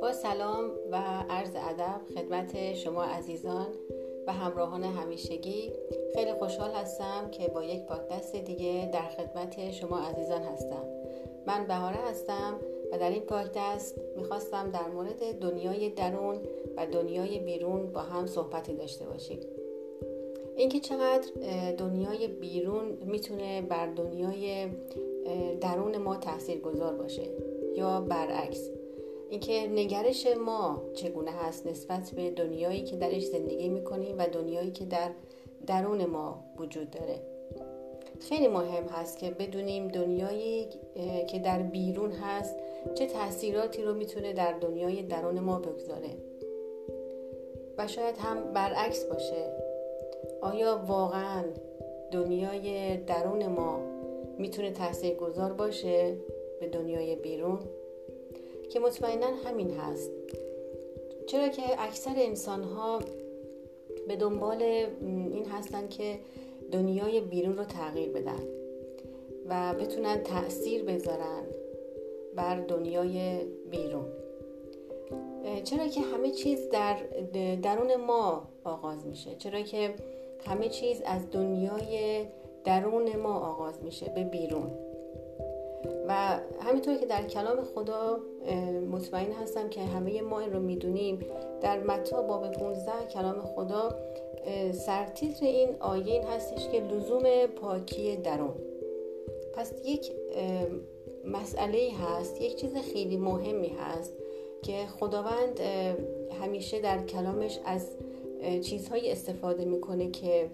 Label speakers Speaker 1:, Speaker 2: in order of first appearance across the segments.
Speaker 1: با سلام و عرض ادب خدمت شما عزیزان و همراهان همیشگی. خیلی خوشحال هستم که با یک پادکست دیگه در خدمت شما عزیزان هستم. من بهاره هستم و در این پادکست می‌خواستم در مورد دنیای درون و دنیای بیرون با هم صحبتی داشته باشیم. اینکه چقدر دنیای بیرون می‌تونه بر دنیای درون ما تاثیر گذار باشه یا برعکس. اینکه نگرش ما چگونه هست نسبت به دنیایی که درش زندگی می‌کنیم و دنیایی که در درون ما وجود داره. خیلی مهم هست که بدونیم دنیایی که در بیرون هست چه تاثیراتی رو می‌تونه در دنیای درون ما بگذاره و شاید هم برعکس باشه. آیا واقعا دنیای درون ما می‌تونه تاثیر گذار باشه به دنیای بیرون؟ که مطمئنا همین هست. چرا که اکثر انسان ها به دنبال این هستن که دنیای بیرون رو تغییر بدن و بتونن تاثیر بذارن بر دنیای بیرون. چرا که همه چیز در درون ما آغاز میشه. چرا که همه چیز از دنیای درون ما آغاز میشه به بیرون. و همینطور که در کلام خدا مطمئن هستم که همه ما این رو می‌دونیم در متا باب 15 کلام خدا سرتیتر این آیه این هستش که لزوم پاکی درون. پس یک مسئله هست یک چیز خیلی مهمی هست که خداوند همیشه در کلامش از چیزهایی استفاده می‌کنه که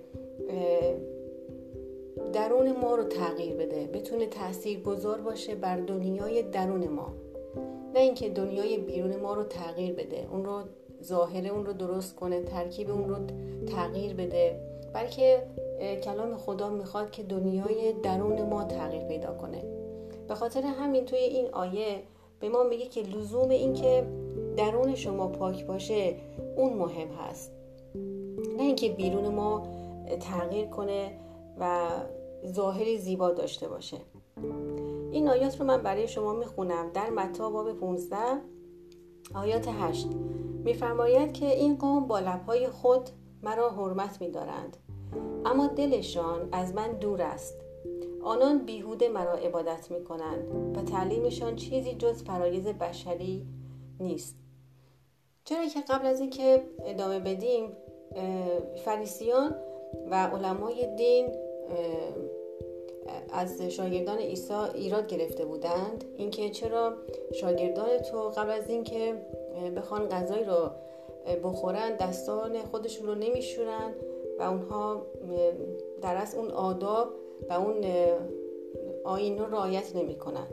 Speaker 1: درون ما رو تغییر بده. بتونه تاثیر گذار باشه بر دنیای درون ما. نه اینکه دنیای بیرون ما رو تغییر بده. اون رو ظاهره اون رو درست کنه ترکیب اون رو تغییر بده. بلکه کلام خدا می‌خواد که دنیای درون ما تغییر پیدا کنه. به خاطر همین توی این آیه به ما میگه که لزوم این که درون شما پاک باشه اون مهم هست. نه اینکه بیرون ما تغییر کنه و ظاهری زیبا داشته باشه. این آیات رو من برای شما می‌خونم. در متا باب 15 آیات 8 میفرماید که این قوم با لبهای خود مرا حرمت میدارند اما دلشان از من دور است. آنان بیهوده مرا عبادت می کنند و تعلیمشان چیزی جز فرایز بشری نیست. چرا که قبل از اینکه ادامه بدیم فریسیان و علمای دین از شاگردان عیسی ایراد گرفته بودند. اینکه چرا شاگردان تو قبل از اینکه بخوان غذایی رو بخورن دستان خودشون رو نمیشورن و اونها در از اون آداب و اون آین رو رعایت نمی‌کنن.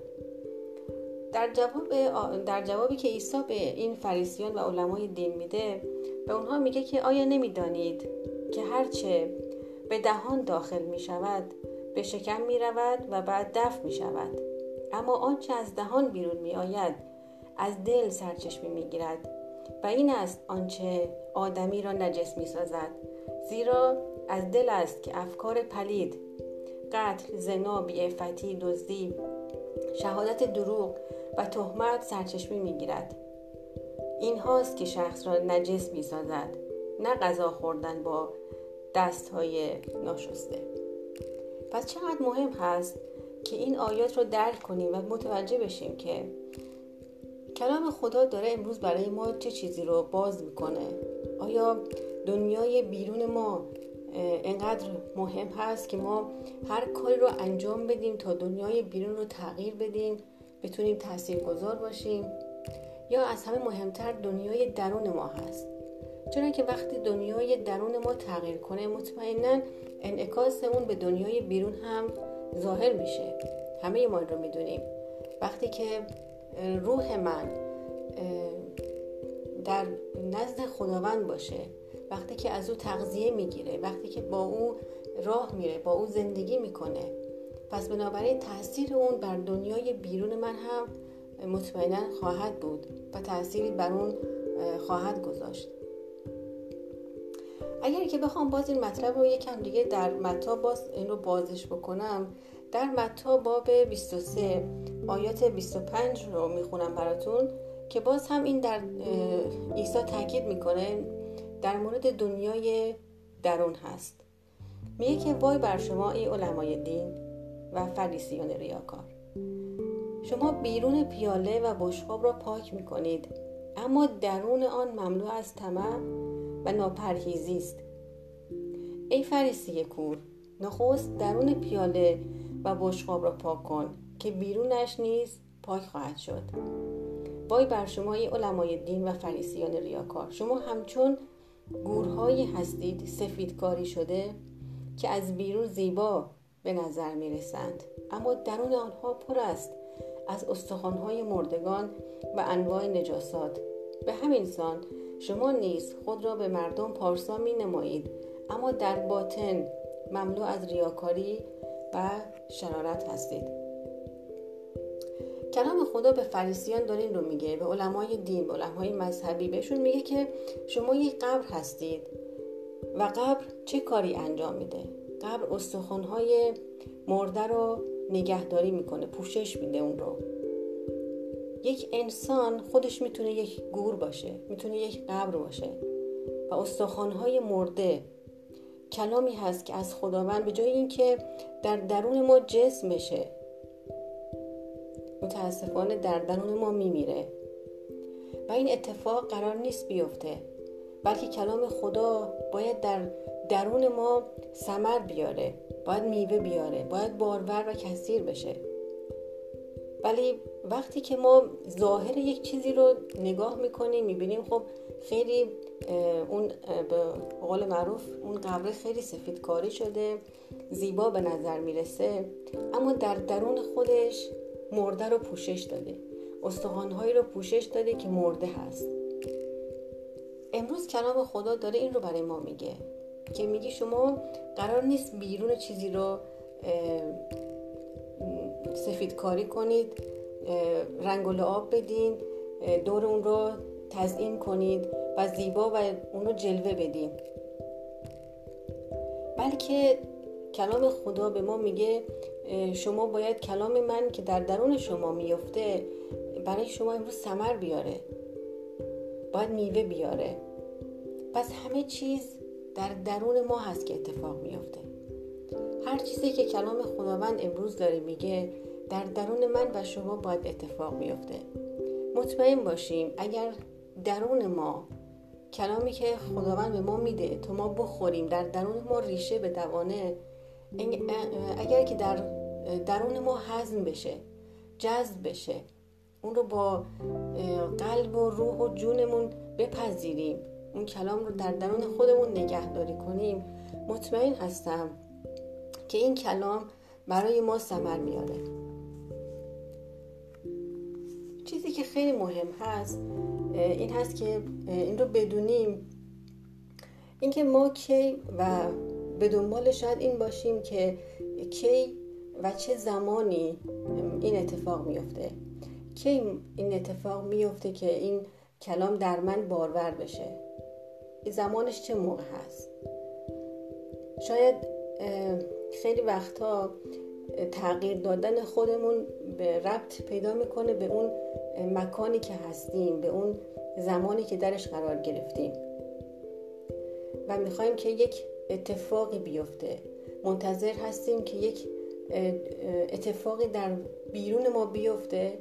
Speaker 1: در جواب در جوابی که عیسی به این فریسیان و علمای دین میده به اونها میگه که آیا نمی‌دانید که هرچه به دهان داخل می شود به شکم می رود و بعد دفع می شود اما آنچه از دهان بیرون می آید از دل سرچشمه می گیرد و این است آنچه آدمی را نجس می سازد زیرا از دل است که افکار پلید قتل زنا بیعفتی دزدی شهادت دروغ و تهمت سرچشمه می گیرد این هاست که شخص را نجس می سازد نه غذا خوردن با دست های ناشسته. پس چقدر مهم هست که این آیات رو درک کنیم و متوجه بشیم که کلام خدا داره امروز برای ما چه چیزی رو باز می‌کنه؟ آیا دنیای بیرون ما انقدر مهم هست که ما هر کاری رو انجام بدیم تا دنیای بیرون رو تغییر بدیم؟ بتونیم گذار باشیم یا از همه مهمتر دنیای درون ما هست. چرا که وقتی دنیای درون ما تغییر کنه مطمئنا انعکاس اون به دنیای بیرون هم ظاهر میشه. همه ما رو می‌دونیم. وقتی که روح من در نزد خداوند باشه وقتی که از او تغذیه می‌گیره وقتی که با او راه میره با او زندگی می‌کنه پس بنابراین تاثیر اون بر دنیای بیرون من هم مطمئنا خواهد بود و تأثیری بر اون خواهد گذاشت. اگر که بخوام باز این مطلب رو یکم دیگه در متا باز این رو بازش بکنم در متا باب 23 آیات 25 رو می‌خونم براتون که باز هم این در عیسی تاکید می‌کنه در مورد دنیای درون هست. میگه که وای بر شما ای علمای دین و فریسیان ریاکار. شما بیرون پیاله و بشقاب را پاک می‌کنید اما درون آن مملو از طمع و ناپرهیزی است. ای فریسی کور نخست درون پیاله و بشقاب را پاک کن که بیرونش نیز پاک خواهد شد. وای بر شما ای علمای دین و فریسیان ریاکار. شما همچون گورهایی هستید سفیدکاری شده که از بیرون زیبا به نظر می رسند اما درون آنها پر است از استخوانهای مردگان و انواع نجاسات. به همین سان شما نیز خود را به مردم پارسا می نمایید اما در باطن مملو از ریاکاری و شرارت هستید. کلام خدا به فریسیان داره این رو میگه. به علمای دین به علمای مذهبی. بهشون میگه که شما یک قبر هستید و قبر چه کاری انجام میده؟ قبر استخوانهای مرده رو نگهداری می‌کنه پوشش میده اون رو. یک انسان خودش می‌تونه یک گور باشه می‌تونه یک قبر باشه و استخوانهای مرده کلامی هست که از خداوند به جای اینکه در درون ما جسم بشه متاسفانه در درون ما میمیره. و این اتفاق قرار نیست بیفته بلکه کلام خدا باید در درون ما سمر بیاره باید میوه بیاره باید بارور و کثیر بشه. ولی وقتی که ما ظاهر یک چیزی رو نگاه می‌کنیم می‌بینیم خب خیلی اون به قول معروف اون قبره خیلی سفید کاری شده زیبا به نظر می‌رسه اما در درون خودش مرده رو پوشش داده. استخوانهایی رو پوشش داده که مرده هست. امروز کلام خدا داره این رو برای ما میگه. که میگی شما قرار نیست بیرون چیزی رو سفید کاری کنید رنگ و لعاب بدین دور اون رو تزیین کنید و زیبا و اون رو جلوه بدین. بلکه کلام خدا به ما میگه شما باید کلام من که در درون شما میفته برای شما امروز سمر بیاره. باید میوه بیاره. پس همه چیز در درون ما هست که اتفاق میفته هر چیزی که کلام خداوند امروز داره میگه در درون من و شما باید اتفاق میفته مطمئن باشیم اگر درون ما کلامی که خداوند به ما میده تو ما بخوریم در درون ما ریشه به دوانه اگر که در درون ما هضم بشه جذب بشه اون رو با قلب و روح و جونمون بپذیریم. اون کلام رو در درون خودمون نگهداری کنیم. مطمئن هستم که این کلام برای ما ثمر میاره. چیزی که خیلی مهم هست این هست که این رو بدونیم. اینکه ما کی و به دنبال شاید این باشیم که کی و چه زمانی این اتفاق میفته. کی این اتفاق میفته که این کلام در من بارور بشه. زمانش چه موقع هست؟ شاید خیلی وقتا تغییر دادن خودمون به ربط پیدا می‌کنه به اون مکانی که هستیم به اون زمانی که درش قرار گرفتیم. و می‌خوایم که یک اتفاقی بیفته. منتظر هستیم که یک اتفاقی در بیرون ما بیفته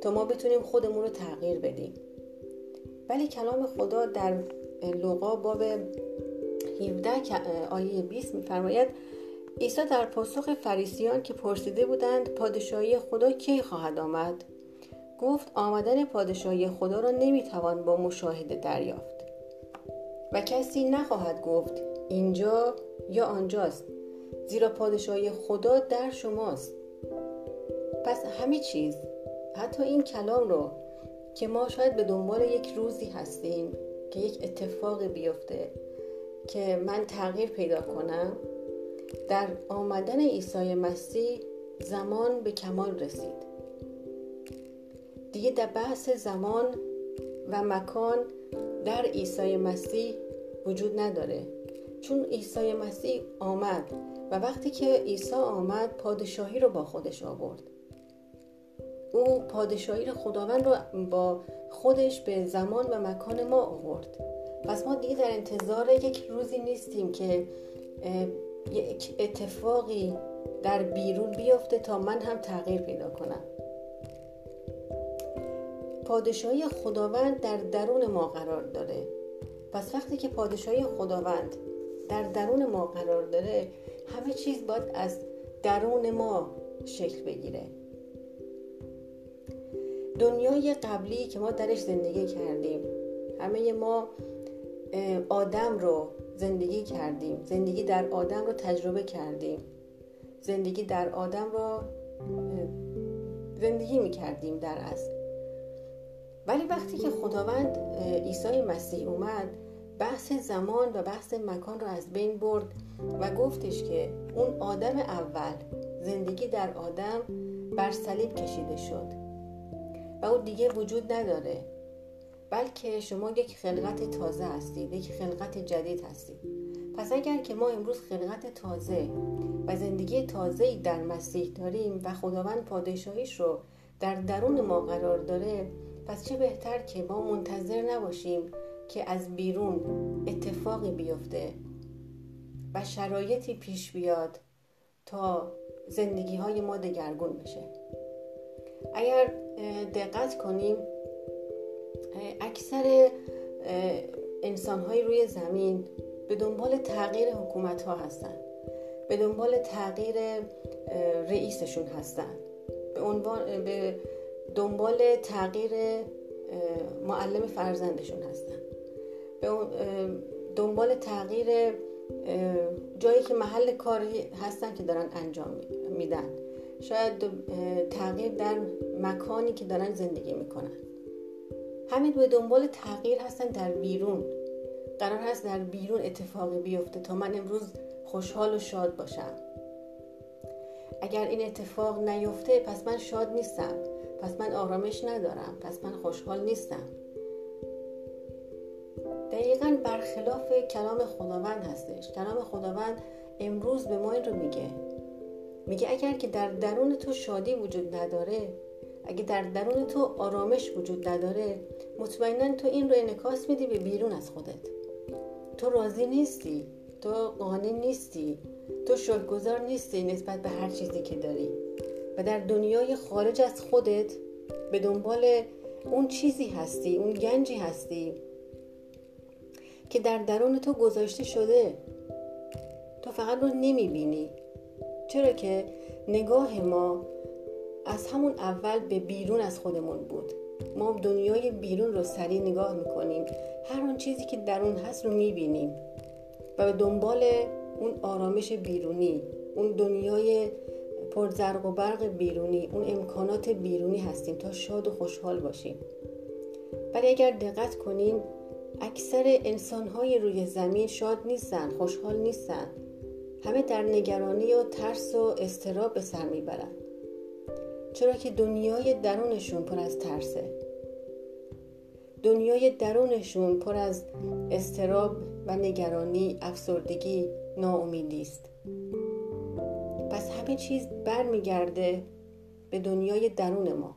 Speaker 1: تا ما بتونیم خودمون رو تغییر بدیم. ولی کلام خدا در لوقا باب 17 آیه 20 میفرماید عیسی در پاسخ فریسیان که پرسیده بودند پادشاهی خدا کی خواهد آمد؟ گفت آمدن پادشاهی خدا را نمی‌توان با مشاهده دریافت. و کسی نخواهد گفت اینجا یا آنجاست زیرا پادشاهی خدا در شماست. پس همه چیز حتی این کلام رو که ما شاید به دنبال یک روزی هستیم که یک اتفاق بیفته که من تغییر پیدا کنم در آمدن عیسی مسیح زمان به کمال رسید. دیگه در بحث زمان و مکان در عیسی مسیح وجود نداره. چون عیسی مسیح آمد و وقتی که عیسی آمد پادشاهی رو با خودش آورد. او پادشاهی خداوند رو با خودش به زمان و مکان ما آورد. پس ما دیگه در انتظار یک روزی نیستیم که یک اتفاقی در بیرون بیفته تا من هم تغییر پیدا کنم. پادشاهی خداوند در درون ما قرار داره. پس وقتی که پادشاهی خداوند در درون ما قرار داره همه چیز باید از درون ما شکل بگیره. دنیای قبلی که ما درش زندگی کردیم. همه ما آدم رو زندگی کردیم. زندگی در آدم رو تجربه کردیم. زندگی در آدم رو زندگی می کردیم در اصل. ولی وقتی که خداوند عیسی مسیح اومد بحث زمان و بحث مکان رو از بین برد و گفتش که اون آدم اول زندگی در آدم بر صلیب کشیده شد. و اون دیگه وجود نداره. بلکه شما یک خلقت تازه هستید یک خلقت جدید هستید. پس اگر که ما امروز خلقت تازه و زندگی تازه در مسیح داریم و خداوند پادشاهیش رو در درون ما قرار داره پس چه بهتر که ما منتظر نباشیم که از بیرون اتفاقی بیفته و شرایطی پیش بیاد تا زندگی های ما دگرگون بشه. اگر دقت کنیم اکثر انسان های روی زمین به دنبال تغییر حکومت ها هستن. به دنبال تغییر رئیسشون هستن. به, عنوان به دنبال تغییر معلم فرزندشون هستن. به دنبال تغییر جایی که محل کاری هستن که دارن انجام میدن. شاید تغییر در مکانی که دارن زندگی می‌کنن. همین به دنبال تغییر هستن در بیرون. قرار هست در بیرون اتفاقی بیفته تا من امروز خوشحال و شاد باشم. اگر این اتفاق نیفته پس من شاد نیستم. پس من آرامش ندارم. پس من خوشحال نیستم. دقیقا برخلاف کلام خداوند هستش. کلام خداوند امروز به ما این رو میگه. میگه اگر که در درون تو شادی وجود نداره اگه در درون تو آرامش وجود نداره مطمئنا تو این رو انکاس میدی به بیرون از خودت. تو راضی نیستی تو قانع نیستی تو شکرگزار نیستی نسبت به هر چیزی که داری. و در دنیای خارج از خودت به دنبال اون چیزی هستی اون گنجی هستی که در درون تو گذاشته شده. تو فقط رو نمی‌بینی. چرا که نگاه ما از همون اول به بیرون از خودمون بود. ما دنیای بیرون رو سریع نگاه می‌کنیم. هر اون چیزی که درون هست رو می‌بینیم. و به دنبال اون آرامش بیرونی اون دنیای پرزرق و برق بیرونی اون امکانات بیرونی هستیم تا شاد و خوشحال باشیم. ولی اگر دقت کنیم اکثر انسانهای روی زمین شاد نیستن خوشحال نیستن. همه در نگرانی و ترس و استراب به سر می‌برن چرا که دنیای درونشون پر از ترسه. دنیای درونشون پر از استراب و نگرانی افسردگی ناامیدی است. پس همه چیز برمیگرده به دنیای درون ما.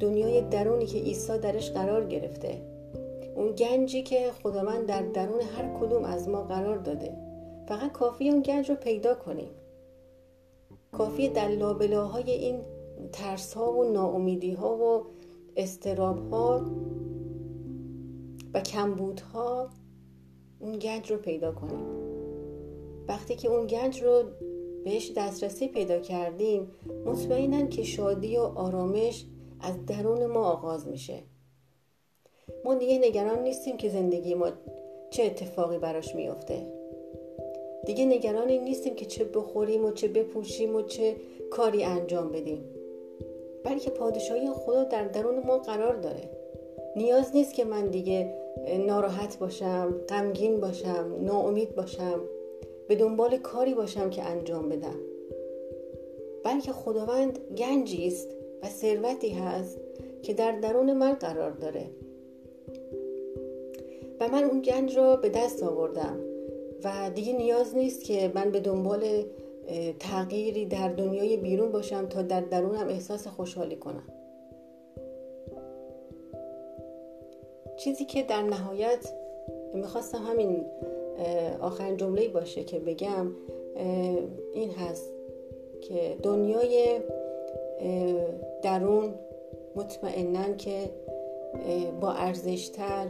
Speaker 1: دنیای درونی که عیسی درش قرار گرفته. اون گنجی که خداوند در درون هر کدوم از ما قرار داده. فقط کافی اون گنج رو پیدا کنیم. کافی در لابلاهای این ترس ها و ناامیدی ها و استراب ها و کمبود ها اون گنج رو پیدا کنیم. وقتی که اون گنج رو بهش دسترسی پیدا کردیم مطمئنا که شادی و آرامش از درون ما آغاز میشه. ما دیگه نگران نیستیم که زندگی ما چه اتفاقی براش میافته. دیگه نگران این نیستیم که چه بخوریم و چه بپوشیم و چه کاری انجام بدیم. بلکه پادشاهی خدا در درون ما قرار داره. نیاز نیست که من دیگه ناراحت باشم غمگین باشم ناامید باشم به دنبال کاری باشم که انجام بدم. بلکه خداوند گنجی است و ثروتی هست که در درون من قرار داره. و من اون گنج را به دست آوردم. و دیگه نیاز نیست که من به دنبال تغییری در دنیای بیرون باشم تا در درونم احساس خوشحالی کنم. چیزی که در نهایت می‌خواستم همین آخرین جمله باشه که بگم این هست که دنیای درون مطمئنا که با ارزشتر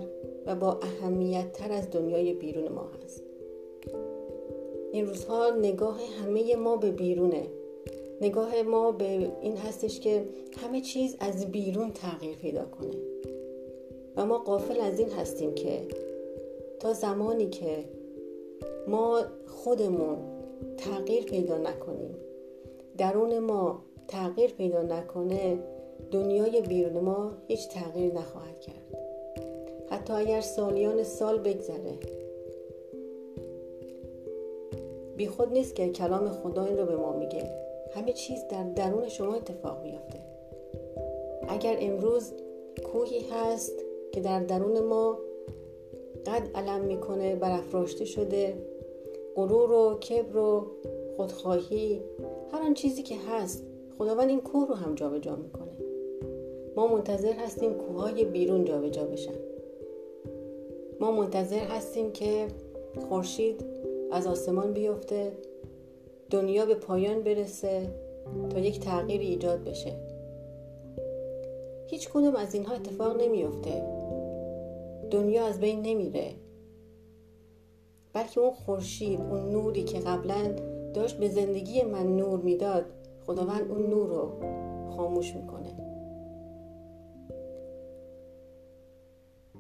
Speaker 1: و با اهمیتتر از دنیای بیرون ما هست. این روزها نگاه همه ما به بیرونه. نگاه ما به این هستش که همه چیز از بیرون تغییر پیدا کنه. و ما قافل از این هستیم که تا زمانی که ما خودمون تغییر پیدا نکنیم درون ما تغییر پیدا نکنه دنیای بیرون ما هیچ تغییر نخواهد کرد. حتی اگر سالیان سال بگذره بی خود نیست که کلام خدا این رو به ما میگه. همه چیز در درون شما اتفاق میافته. اگر امروز کوهی هست که در درون ما قد علم می‌کنه برافراشته شده غرور و کبر و خودخواهی هر آن چیزی که هست خداوند این کوه رو هم جابجا جا می‌کنه. ما منتظر هستیم کوههای بیرون جابجا جا بشن. ما منتظر هستیم که خورشید از آسمان بیفته دنیا به پایان برسه تا یک تغییر ایجاد بشه. هیچ کدوم از اینها اتفاق نمیافته. دنیا از بین نمیره. بلکه اون خورشید اون نوری که قبلا داشت به زندگی من نور می‌داد خداوند اون نور رو خاموش می‌کنه.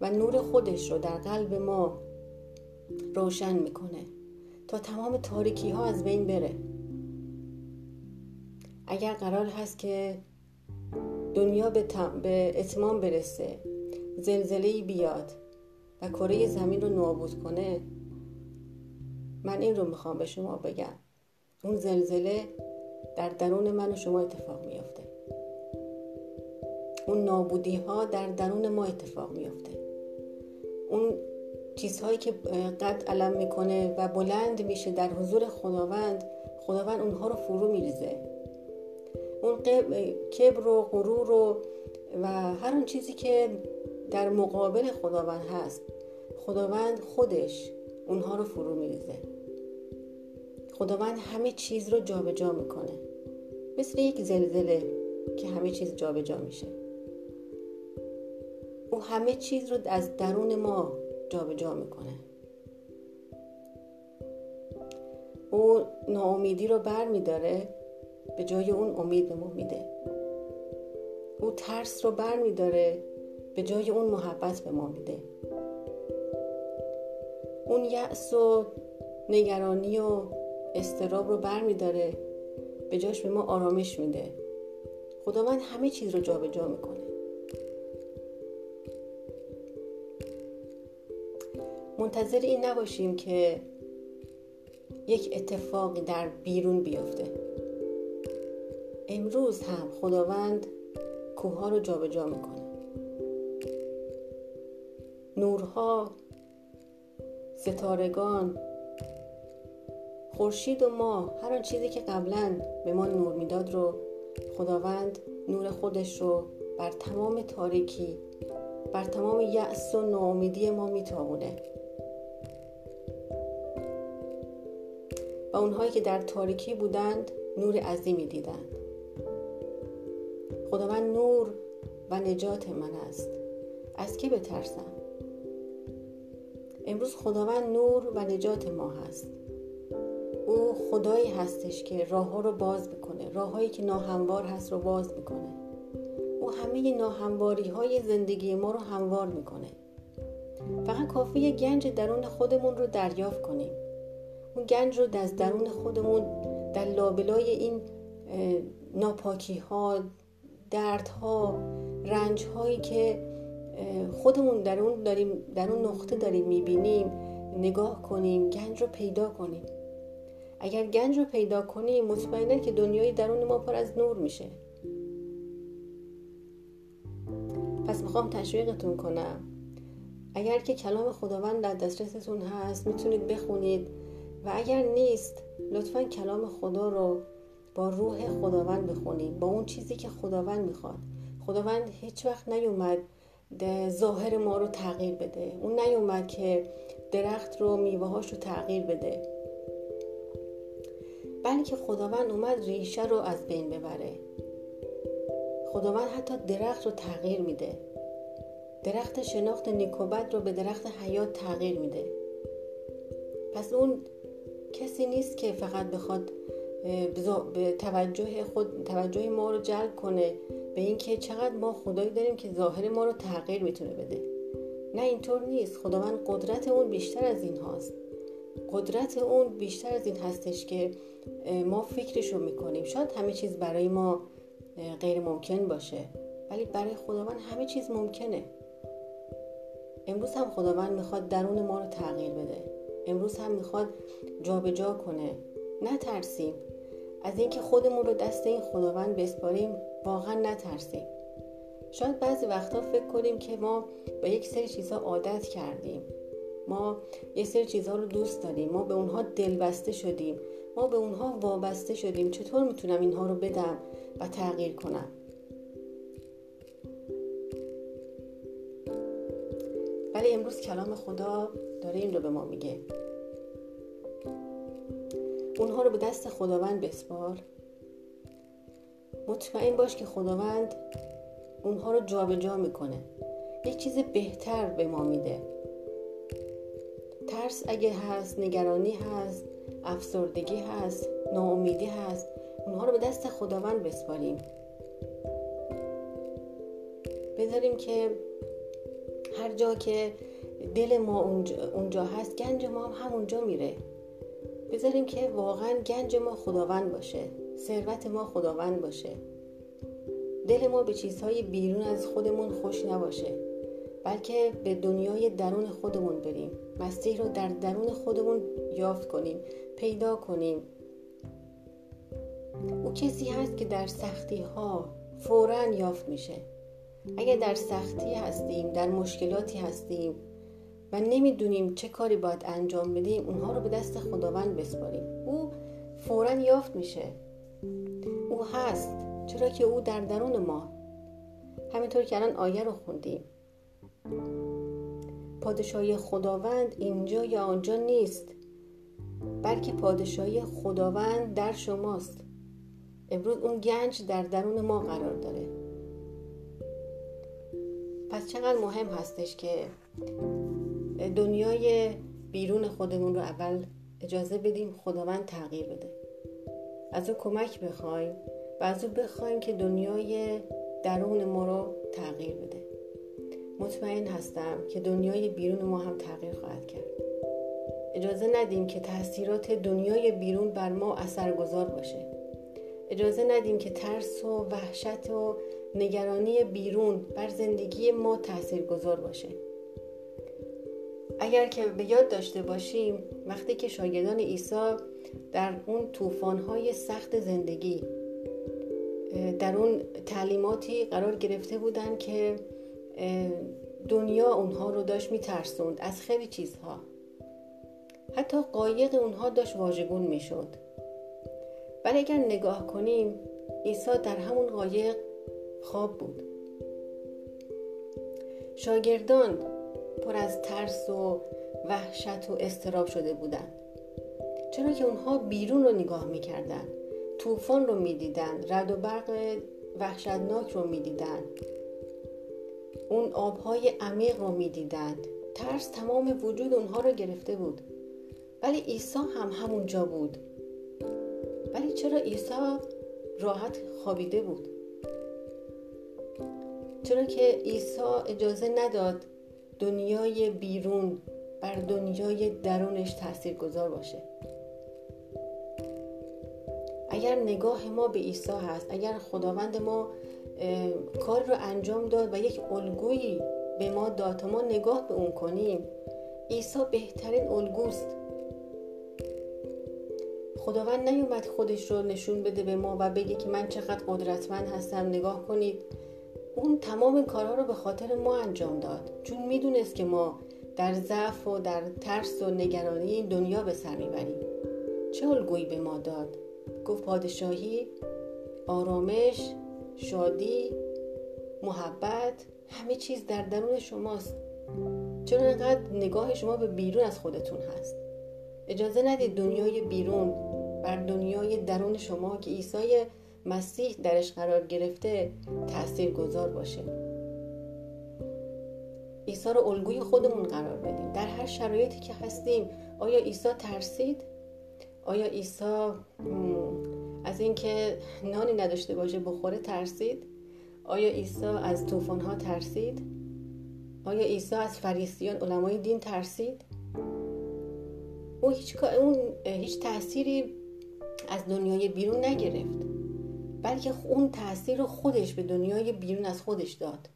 Speaker 1: و نور خودش رو در قلب ما روشن می‌کنه. تا تمام تاریکی ها از بین بره. اگر قرار هست که دنیا به, به اتمام برسه زلزله بیاد و کره زمین رو نابود کنه من این رو می‌خوام به شما بگم. اون زلزله در درون من و شما اتفاق میافته. اون نابودی ها در درون ما اتفاق میافته. اون چیزهایی که قد علم می‌کنه و بلند میشه در حضور خداوند خداوند اونها رو فرو میریزه. اون کبر و غرور و و هر اون چیزی که در مقابل خداوند هست خداوند خودش اونها رو فرو میریزه. خداوند همه چیز رو جابجا جا می‌کنه. مثل یک زلزله که همه چیز جابجا جا میشه. او همه چیز رو از درون ما جابجا جا می‌کنه. او ناامیدی رو بر میداره به جای اون امید به ما میده. او ترس رو بر میداره به جای اون محبت به ما میده. اون یأس و نگرانی و استراب رو بر میداره به جاش به ما آرامش میده. خداوند همه چیز رو جابجا جا می‌کنه. منتظر این نباشیم که یک اتفاقی در بیرون بیفته. امروز هم خداوند کوه رو جابجا جا می‌کنه. نورها ستارگان خورشید و ما هر آن چیزی که قبلا به ما نور می‌داد رو خداوند نور خودش رو بر تمام تاریکی بر تمام یأس و ناامیدی ما میتابونه. اونهایی که در تاریکی بودند نور عظیمی دیدند. خداوند نور و نجات من است. از کی بترسم؟ امروز خداوند نور و نجات ما هست. او خدایی هستش که راه ها رو باز می‌کنه راههایی که ناهموار هست رو باز می‌کنه. او همه ناهمواری های زندگی ما رو هموار می‌کنه. فقط کافی گنج درون خودمون رو دریافت کنیم. اون گنج رو از درون خودمون در لابلای این ناپاکی ها درد ها رنج هایی که خودمون در اون داریم در اون نقطه داریم می‌بینیم نگاه کنیم گنج رو پیدا کنیم. اگر گنج رو پیدا کنیم مطمئنا که دنیای درون ما پر از نور میشه. پس می‌خوام تشویقتون کنم. اگر که کلام خداوند در دسترستون هست می‌تونید بخونید. و اگر نیست لطفا کلام خدا رو با روح خداوند بخونید با اون چیزی که خداوند می‌خواد. خداوند هیچ وقت نیومد ظاهر ما رو تغییر بده. اون نیومد که درخت رو میوهاش رو تغییر بده. بلکه خداوند اومد ریشه رو از بین ببره. خداوند حتی درخت رو تغییر میده. درخت شناخت نیکوبت رو به درخت حیات تغییر میده. پس اون کسی نیست که فقط بخواد به توجه خود توجه ما رو جلب کنه به اینکه چقدر ما خدایی داریم که ظاهر ما رو تغییر می‌تونه بده. نه اینطور نیست. خداوند قدرت اون بیشتر از این هاست. قدرت اون بیشتر از این هستش که ما فکرش رو می‌کنیم. شاید همه چیز برای ما غیر ممکن باشه ولی برای خداوند همه چیز ممکنه. امروز هم خداوند می‌خواد درون ما رو تغییر بده. امروز هم می‌خواد جابجا کنه. نترسیم. از اینکه خودمون رو دست این خداوند بسپاریم واقعا نترسیم. شاید بعضی وقتا فکر کنیم که ما با یک سری چیزها عادت کردیم. ما یک سری چیزها رو دوست داریم. ما به اونها دلبسته شدیم. ما به اونها وابسته شدیم. چطور می‌تونم اینها رو بدم و تغییر کنم؟ ولی امروز کلام خدا داره این رو به ما میگه. اونها رو به دست خداوند بسپار. مطمئن باش که خداوند اونها رو جابجا جا می‌کنه. یک چیز بهتر به ما میده. ترس اگه هست نگرانی هست افسردگی هست ناامیدی هست اونها رو به دست خداوند بسپاریم. بذاریم که هر جا که دل ما اونجا هست گنج ما هم همونجا میره. بذاریم که واقعا گنج ما خداوند باشه ثروت ما خداوند باشه. دل ما به چیزهای بیرون از خودمون خوش نباشه بلکه به دنیای درون خودمون بریم. مسیح رو در درون خودمون یافت کنیم پیدا کنیم. او کسی هست که در سختی ها فورا یافت میشه. اگر در سختی هستیم در مشکلاتی هستیم و نمی‌دونیم چه کاری باید انجام بدیم اونها رو به دست خداوند بسپاریم. او فورا یافت میشه. او هست چرا که او در درون ما. همینطور که الان آیه رو خوندیم. پادشاهی خداوند اینجا یا آنجا نیست بلکه پادشاهی خداوند در شماست. امروز اون گنج در درون ما قرار داره. پس چقدر مهم هستش که دنیای بیرون خودمون رو اول اجازه بدیم خداوند تغییر بده. از او کمک بخوایم و از او بخوایم که دنیای درون ما رو تغییر بده. مطمئن هستم که دنیای بیرون ما هم تغییر خواهد کرد. اجازه ندیم که تاثیرات دنیای بیرون بر ما اثرگذار باشه. اجازه ندیم که ترس و وحشت و نگرانی بیرون بر زندگی ما تاثیرگذار باشه. اگر که به یاد داشته باشیم وقتی که شاگردان عیسی در اون طوفان‌های سخت زندگی در اون تعلیماتی قرار گرفته بودن که دنیا اونها رو داشت میترسوند از خیلی چیزها. حتی قایق اونها داشت واژگون می‌شد. ولی اگر نگاه کنیم عیسی در همون قایق خواب بود. شاگردان پر از ترس و وحشت و استراب شده بودند چرا که اونها بیرون رو نگاه می‌کردن طوفان رو می‌دیدن رد و برق وحشتناک رو می‌دیدن. اون آبهای عمیق رو می‌دیدند ترس تمام وجود اونها رو گرفته بود. ولی عیسی هم همونجا بود. ولی چرا عیسی راحت خوابیده بود؟ چرا که عیسی اجازه نداد دنیای بیرون بر دنیای درونش تأثیر گذار باشه. اگر نگاه ما به عیسی هست اگر خداوند ما کار رو انجام داد و یک الگویی به ما داد ما نگاه به اون کنیم عیسی بهترین الگوست. خداوند نیومد خودش رو نشون بده به ما و بگه که من چقدر قدرتمند هستم نگاه کنید. اون تمام کارها رو به خاطر ما انجام داد. چون می‌دونست که ما در ضعف و در ترس و نگرانی این دنیا به سر می‌بریم. چه الگویی به ما داد؟ گفت پادشاهی آرامش شادی محبت همه چیز در درون شماست. چرا انقدر نگاه شما به بیرون از خودتون هست. اجازه ندید دنیای بیرون بر دنیای درون شما که عیسی مسیح درش قرار گرفته تأثیر گذار باشه. عیسی رو الگوی خودمون قرار بدیم. در هر شرایطی که هستیم آیا عیسی ترسید؟ آیا عیسی از اینکه نانی نداشته باشه بخوره ترسید؟ آیا عیسی از طوفان ها ترسید؟ آیا عیسی از فریسیان علمای دین ترسید؟ او هیچ, اون هیچ تأثیری از دنیای بیرون نگرفت. بلکه اون تاثیر خودش به دنیای بیرون از خودش داد.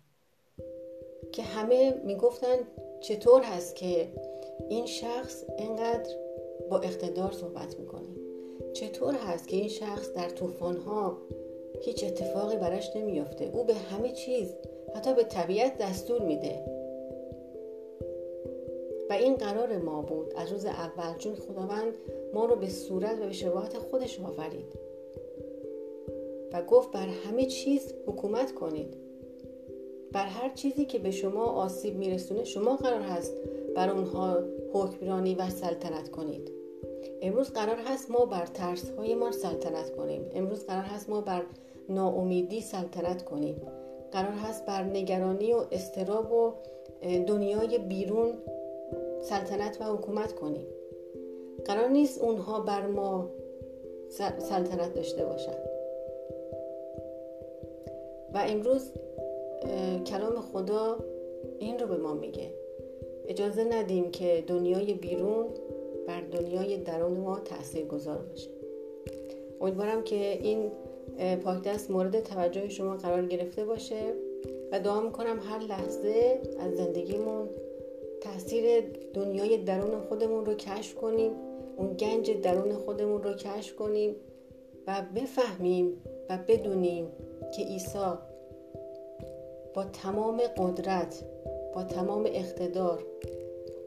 Speaker 1: که همه می‌گفتن چطور هست که این شخص اینقدر با اقتدار صحبت می‌کنه. چطور هست که این شخص در ها هیچ اتفاقی براش نمیافته. او به همه چیز حتی به طبیعت دستور میده. و این قرار ما بود از روز اول چون خداوند ما رو به صورت و به شباهت خودش آفرید. و گفت بر همه چیز حکومت کنید. بر هر چیزی که به شما آسیب میرسونه شما قرار هست بر اونها حکمرانی و سلطنت کنید. امروز قرار هست ما بر ترس های ما سلطنت کنیم. امروز قرار هست ما بر ناامیدی سلطنت کنیم. قرار هست بر نگرانی و استراب و دنیای بیرون سلطنت و حکومت کنیم. قرار نیست اونها بر ما سلطنت داشته باشند. و امروز کلام خدا این رو به ما میگه. اجازه ندیم که دنیای بیرون بر دنیای درون ما تأثیر گذار باشه. امیدوارم که این پاکدست مورد توجه شما قرار گرفته باشه و دعا می‌کنم هر لحظه از زندگیمون تاثیر دنیای درون خودمون رو کشف کنیم اون گنج درون خودمون رو کشف کنیم و بفهمیم و بدونیم که عیسی با تمام قدرت با تمام اقتدار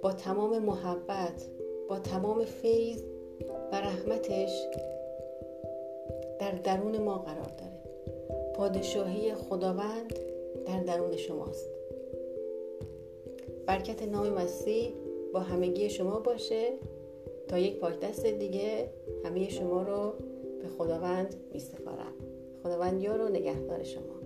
Speaker 1: با تمام محبت با تمام فیض و رحمتش در درون ما قرار داره. پادشاهی خداوند در درون شماست. برکت نام مسیح با همگی شما باشه تا یک پاک دیگه همه شما رو به خداوند می سفارم خداوند یار و نگهدار شما.